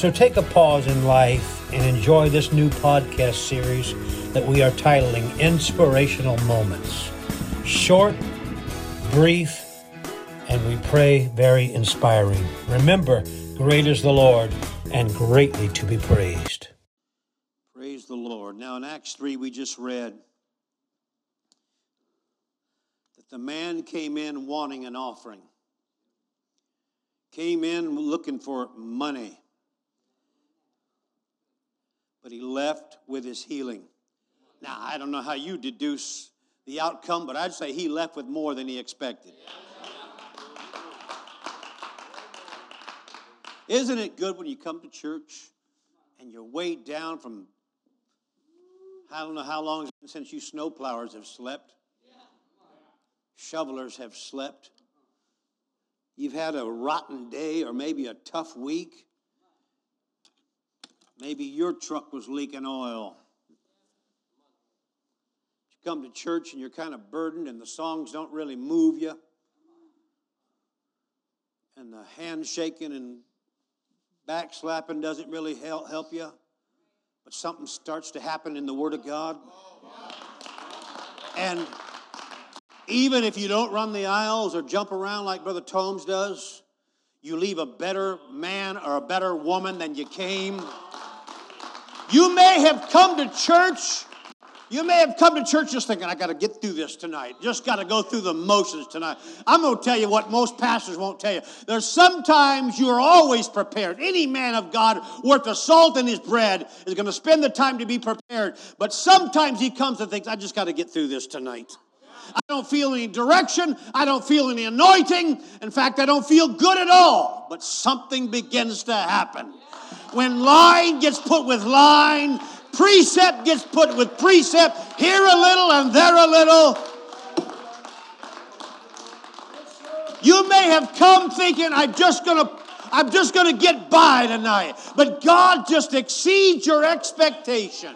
So take a pause in life and enjoy this new podcast series that we are titling Inspirational Moments. Short, brief, and we pray very inspiring. Remember, great is the Lord and greatly to be praised. Praise the Lord. Now, in Acts 3, we just read that the man came in wanting an offering, came in looking for money, but he left with his healing. Now, I don't know how you deduce the outcome, but I'd say he left with more than he expected. Isn't it good when you come to church and you're weighed down from, I don't know how long since you snowplowers have slept, shovelers have slept, you've had a rotten day or maybe a tough week, maybe your truck was leaking oil. You come to church and you're kind of burdened and the songs don't really move you. And the handshaking and backslapping doesn't really help, help you. But something starts to happen in the word of god. And even if you don't run the aisles or jump around like brother tomes does you leave a better man or a better woman than you came you may have come to church you may have come to church just thinking, I got to get through this tonight. Just got to go through the motions tonight. I'm going to tell you what most pastors won't tell you. There's sometimes you are always prepared. Any man of God worth the salt in his bread is going to spend the time to be prepared. But sometimes he comes and thinks, I just got to get through this tonight. I don't feel any direction. I don't feel any anointing. In fact, I don't feel good at all. But something begins to happen. When line gets put with line, Precept gets put with precept, here a little and there a little. You may have come thinking, I'm just gonna I'm just to get by tonight. But God just exceeds your expectation.